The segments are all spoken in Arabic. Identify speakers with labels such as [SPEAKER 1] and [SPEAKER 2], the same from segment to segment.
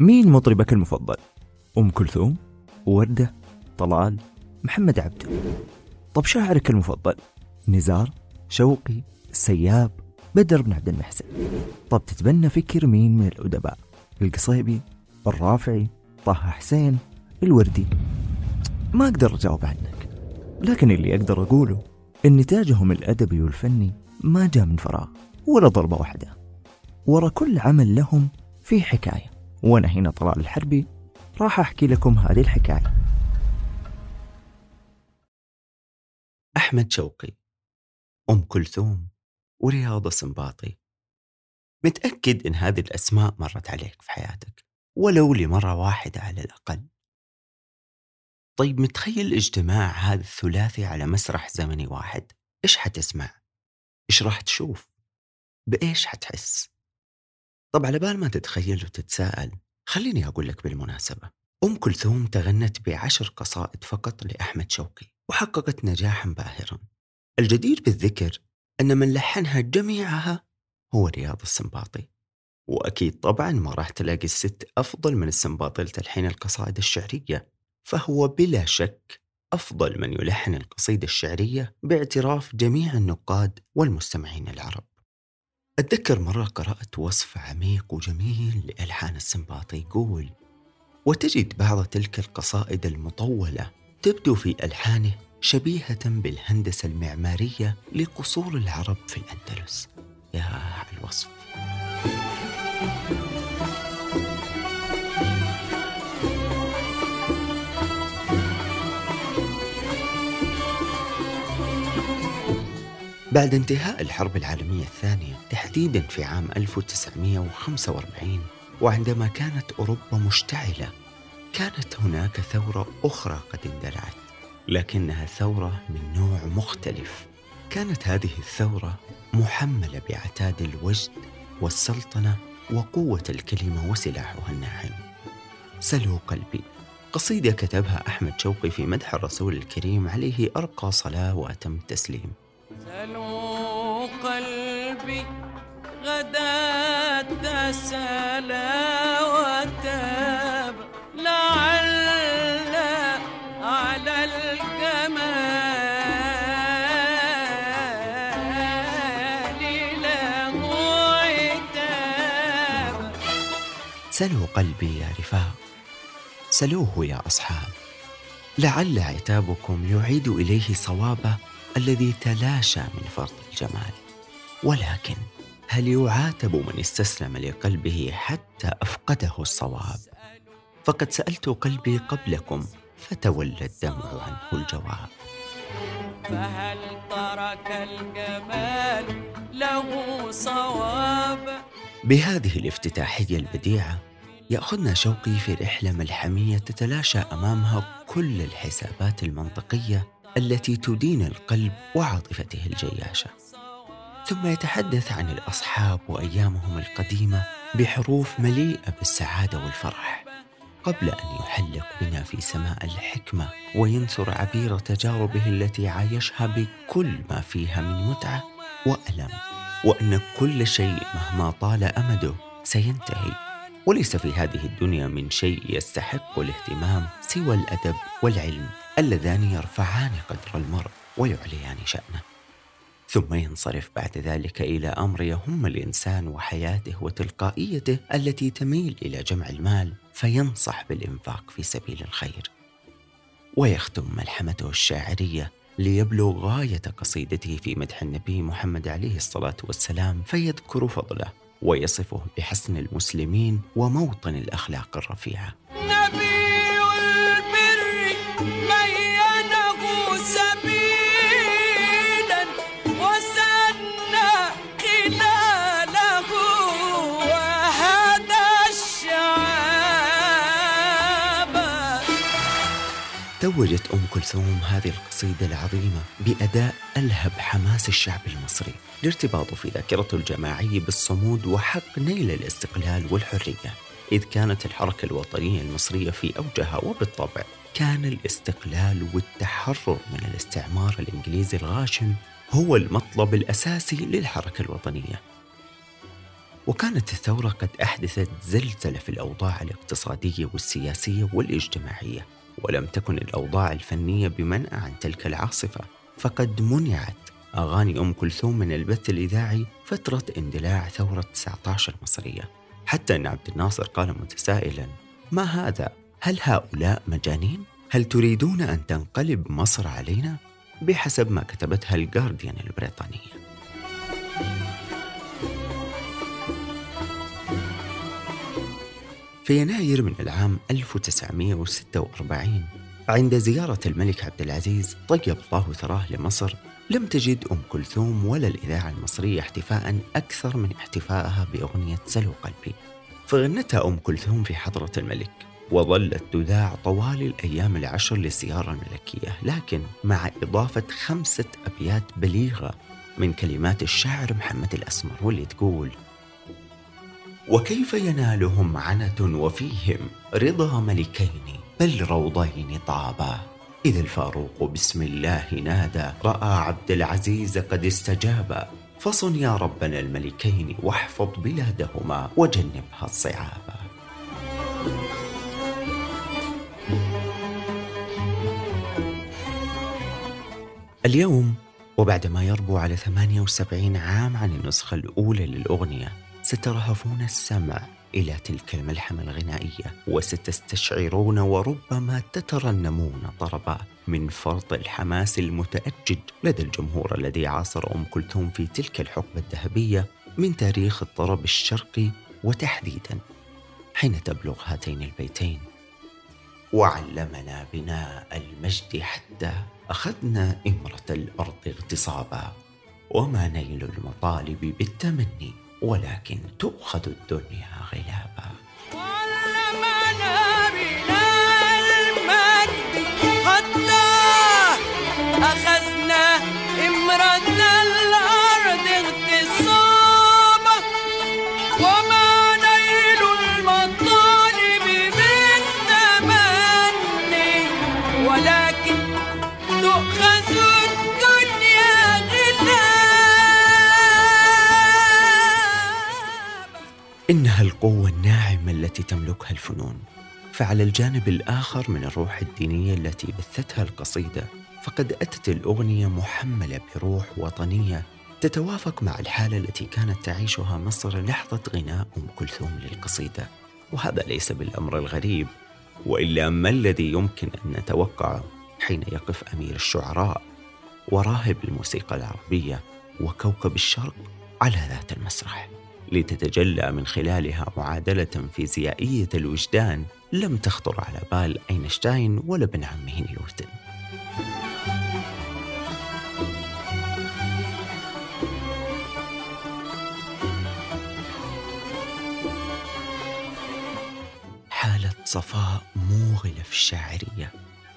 [SPEAKER 1] مين مطربك المفضل؟ أم كلثوم؟ وردة؟ طلال؟ محمد عبده طب شاعرك المفضل؟ نزار؟ شوقي؟ السياب؟ بدر بن عبد المحسن طب تتبنى فكر مين من الأدباء؟ القصيبي؟ الرافعي؟ طه حسين؟ الوردي؟ ما أقدر أجاوب عنك لكن اللي أقدر أقوله إن نتاجهم الأدبي والفني ما جاء من فراغ ولا ضربة واحدة ورا كل عمل لهم في حكاية وأنا هنا طلال الحربي راح أحكي لكم هذه الحكاية
[SPEAKER 2] أحمد شوقي أم كلثوم ورياض السنباطي متأكد إن هذه الأسماء مرت عليك في حياتك ولو لمرة واحدة على الأقل طيب متخيل اجتماع هذا الثلاثي على مسرح زمني واحد إيش حتسمع؟ إيش راح تشوف؟ بإيش حتحس؟ طب على بال ما تتخيل وتتساءل خليني أقول لك بالمناسبة أم كلثوم تغنت بعشر قصائد فقط لأحمد شوقي وحققت نجاحا باهرا. الجدير بالذكر أن من لحنها جميعها هو رياض السنباطي. وأكيد طبعا ما راح تلاقي الست أفضل من السنباطي لتلحين القصائد الشعرية فهو بلا شك أفضل من يلحن القصيدة الشعرية باعتراف جميع النقاد والمستمعين العرب. أتذكر مرة قرأت وصف عميق وجميل لألحان السنباطي يقول وتجد بعض تلك القصائد المطولة تبدو في ألحانه شبيهة بالهندسة المعمارية لقصور العرب في الأندلس. يا الوصف. بعد انتهاء الحرب العالمية الثانية تحديدا في عام 1945 وعندما كانت أوروبا مشتعلة كانت هناك ثورة أخرى قد اندلعت لكنها ثورة من نوع مختلف. كانت هذه الثورة محملة بعتاد الوجد والسلطنة وقوة الكلمة وسلاحها الناعم. سلوا قلبي. قصيدة كتبها أحمد شوقي في مدح الرسول الكريم عليه أرقى صلاة وأتم تسليم.
[SPEAKER 3] قلبي غداة سلا وتاب لعل على الجمال له عتاب
[SPEAKER 2] سلوا قلبي يا رفاق. سلوه يا أصحاب. لعل عتابكم يعيد إليه صوابه الذي تلاشى من فرط الجمال. ولكن هل يعاتب من استسلم لقلبه حتى أفقده الصواب؟ فقد سألت قلبي قبلكم فتولى الدمع عنه الجواب.
[SPEAKER 3] فهل ترك الجمال له صواب؟
[SPEAKER 2] بهذه الافتتاحية البديعة يأخذنا شوقي في رحلة ملحمية تتلاشى أمامها كل الحسابات المنطقية التي تدين القلب وعاطفته الجياشة. ثم يتحدث عن الأصحاب وأيامهم القديمة بحروف مليئة بالسعادة والفرح قبل أن يحلق بنا في سماء الحكمة وينثر عبير تجاربه التي عايشها بكل ما فيها من متعة وألم وأن كل شيء مهما طال أمده سينتهي. وليس في هذه الدنيا من شيء يستحق الاهتمام سوى الأدب والعلم اللذان يرفعان قدر المرء ويعليان شأنه. ثم ينصرف بعد ذلك إلى أمر يهم الإنسان وحياته وتلقائيته التي تميل إلى جمع المال فينصح بالإنفاق في سبيل الخير. ويختم ملحمته الشاعرية ليبلغ غاية قصيدته في مدح النبي محمد عليه الصلاة والسلام فيذكر فضله ويصفه بحسن المسلمين وموطن
[SPEAKER 3] الأخلاق الرفيعة.
[SPEAKER 2] توجت أم كلثوم هذه القصيدة العظيمة بأداء ألهب حماس الشعب المصري لارتباطه في ذاكرته الجماعية بالصمود وحق نيل الاستقلال والحرية إذ كانت الحركة الوطنية المصرية في أوجها وبالطبع كان الاستقلال والتحرر من الاستعمار الإنجليزي الغاشم هو المطلب الأساسي للحركة الوطنية. وكانت الثورة قد أحدثت زلزلة في الأوضاع الاقتصادية والسياسية والاجتماعية ولم تكن الأوضاع الفنية بمنأى عن تلك العاصفة فقد منعت أغاني أم كلثوم من البث الإذاعي فترة اندلاع ثورة 19 المصرية حتى أن عبد الناصر قال متسائلا ما هذا؟ هل هؤلاء مجانين؟ هل تريدون أن تنقلب مصر علينا؟ بحسب ما كتبتها الجارديان البريطانية في يناير من العام 1946 عند زيارة الملك عبد العزيز طيب الله ثراه لمصر لم تجد أم كلثوم ولا الإذاعة المصرية احتفاء أكثر من احتفائها بأغنية سلو قلبي. فغنتها أم كلثوم في حضرة الملك وظلت تذاع طوال الأيام العشر للزيارة الملكية لكن مع إضافة خمسة أبيات بليغة من كلمات الشاعر محمد الأسمر واللي تقول وكيف ينالهم عنة وفيهم رضا ملكين بل روضين طابا؟ إذا الفاروق بسم الله نادى رأى عبد العزيز قد استجاب فصن يا ربنا الملكين واحفظ بلادهما وجنبها الصعابا. اليوم وبعدما يربو على 78 عام عن النسخة الأولى للأغنية سترهفون السمع إلى تلك الملحمة الغنائية وستستشعرون وربما تترنمون طربا من فرط الحماس المتأجج لدى الجمهور الذي عاصر أم كلثوم في تلك الحقبة الذهبية من تاريخ الطرب الشرقي وتحديدا حين تبلغ هاتين البيتين. وعلمنا بناء
[SPEAKER 3] المجد حتى أخذنا إمرة الأرض اغتصابا وما نيل المطالب بالتمني ولكن تؤخذ الدنيا غلابا.
[SPEAKER 2] إنها القوة الناعمة التي تملكها الفنون. فعلى الجانب الآخر من الروح الدينية التي بثتها القصيدة فقد أتت الأغنية محملة بروح وطنية تتوافق مع الحالة التي كانت تعيشها مصر لحظة غناء أم كلثوم للقصيدة. وهذا ليس بالأمر الغريب وإلا ما الذي يمكن أن نتوقعه حين يقف أمير الشعراء وراهب الموسيقى العربية وكوكب الشرق على ذات المسرح؟ لتتجلى من خلالها معادلة فيزيائية الوجدان لم تخطر على بال أينشتاين ولا ابن عمه نيوتن حالة صفاء موغلة في الشاعرية.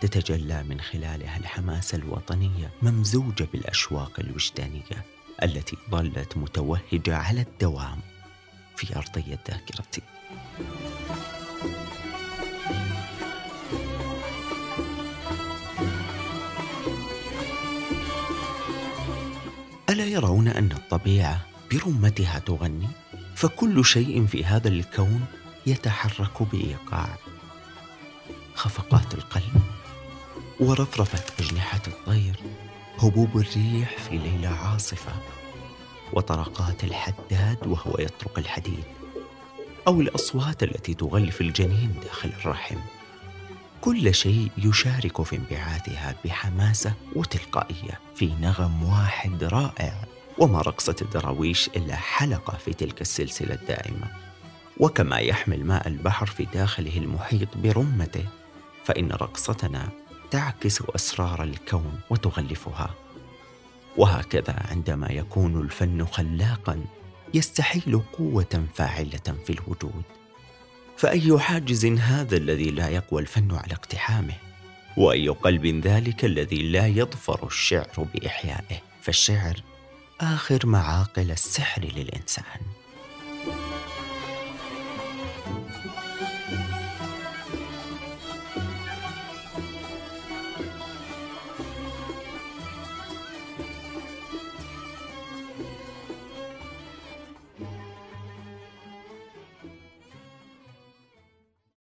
[SPEAKER 2] تتجلى من خلالها الحماسة الوطنية ممزوجة بالأشواق الوجدانية. التي ظلت متوهجة على الدوام في أرضية ذاكرتي ألا يرون أن الطبيعة برمتها تغني؟ فكل شيء في هذا الكون يتحرك بإيقاع خفقات القلب ورفرفة أجنحة الطير هبوب الريح في ليلة عاصفة وطرقات الحداد وهو يطرق الحديد أو الأصوات التي تغلف الجنين داخل الرحم. كل شيء يشارك في انبعاثها بحماسة وتلقائية في نغم واحد رائع وما رقصة الدراويش إلا حلقة في تلك السلسلة الدائمة. وكما يحمل ماء البحر في داخله المحيط برمته فإن رقصتنا تعكس أسرار الكون وتغلفها. وهكذا عندما يكون الفن خلاقا يستحيل قوة فاعلة في الوجود. فأي حاجز هذا الذي لا يقوى الفن على اقتحامه؟ وأي قلب ذلك الذي لا يظفر الشعر بإحيائه؟ فالشعر آخر معاقل السحر للإنسان.